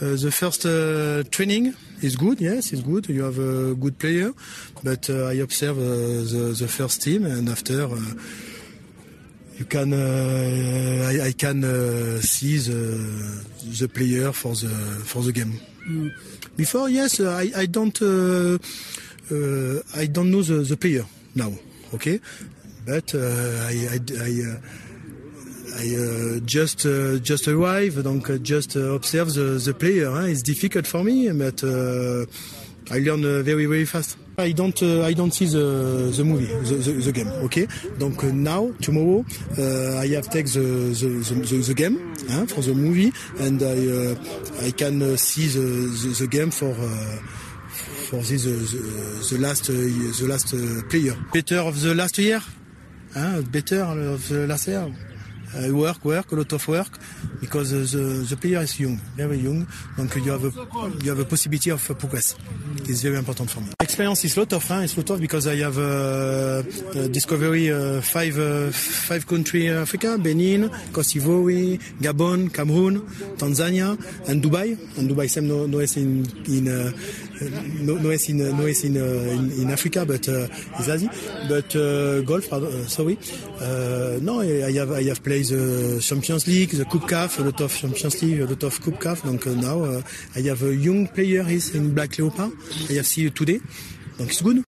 Uh, the first uh, training is good. Yes, it's good. You have a good player, but uh, I observe uh, the, the first team, and after uh, you can uh, I, I can uh, see the the player for the for the game. Before, yes, I I don't uh, uh, I don't know the, the player now. Okay, but uh, I I. I uh, I uh, just uh, just arrive, donc uh, just uh, observe the, the player. Hein. It's difficult for me, but uh, I learn uh, very very fast. I don't I don't see the the movie, the, the, the game. Okay, donc now tomorrow I have take the the, the, the game hein, for the movie, and I I can see the, the, the game for. For this uh, the, the last the last player better of the last year? Hein, better of the last year? Work, work, a lot of work, because the, the player is young, very young. Donc you have a, you have a possibility of progress. It's very important for me. Experience is lot of, huh? it's lot of because I have uh, uh, discovery uh, five uh, five country Africa: Benin, Cote d'Ivoire, Gabon, Cameroon, Tanzania, and Dubai. And Dubai same no no is in in uh, no no is in no in, uh, in in Africa, but uh, is Asia. But uh, golf, uh, sorry. Uh, no, I have I have played the Champions League, the Coupe CAF, a lot of Champions League, a lot of Coupe CAF. Donc uh, now uh, I have a young player is in Black Leopard. I have seen today. Donc it's good.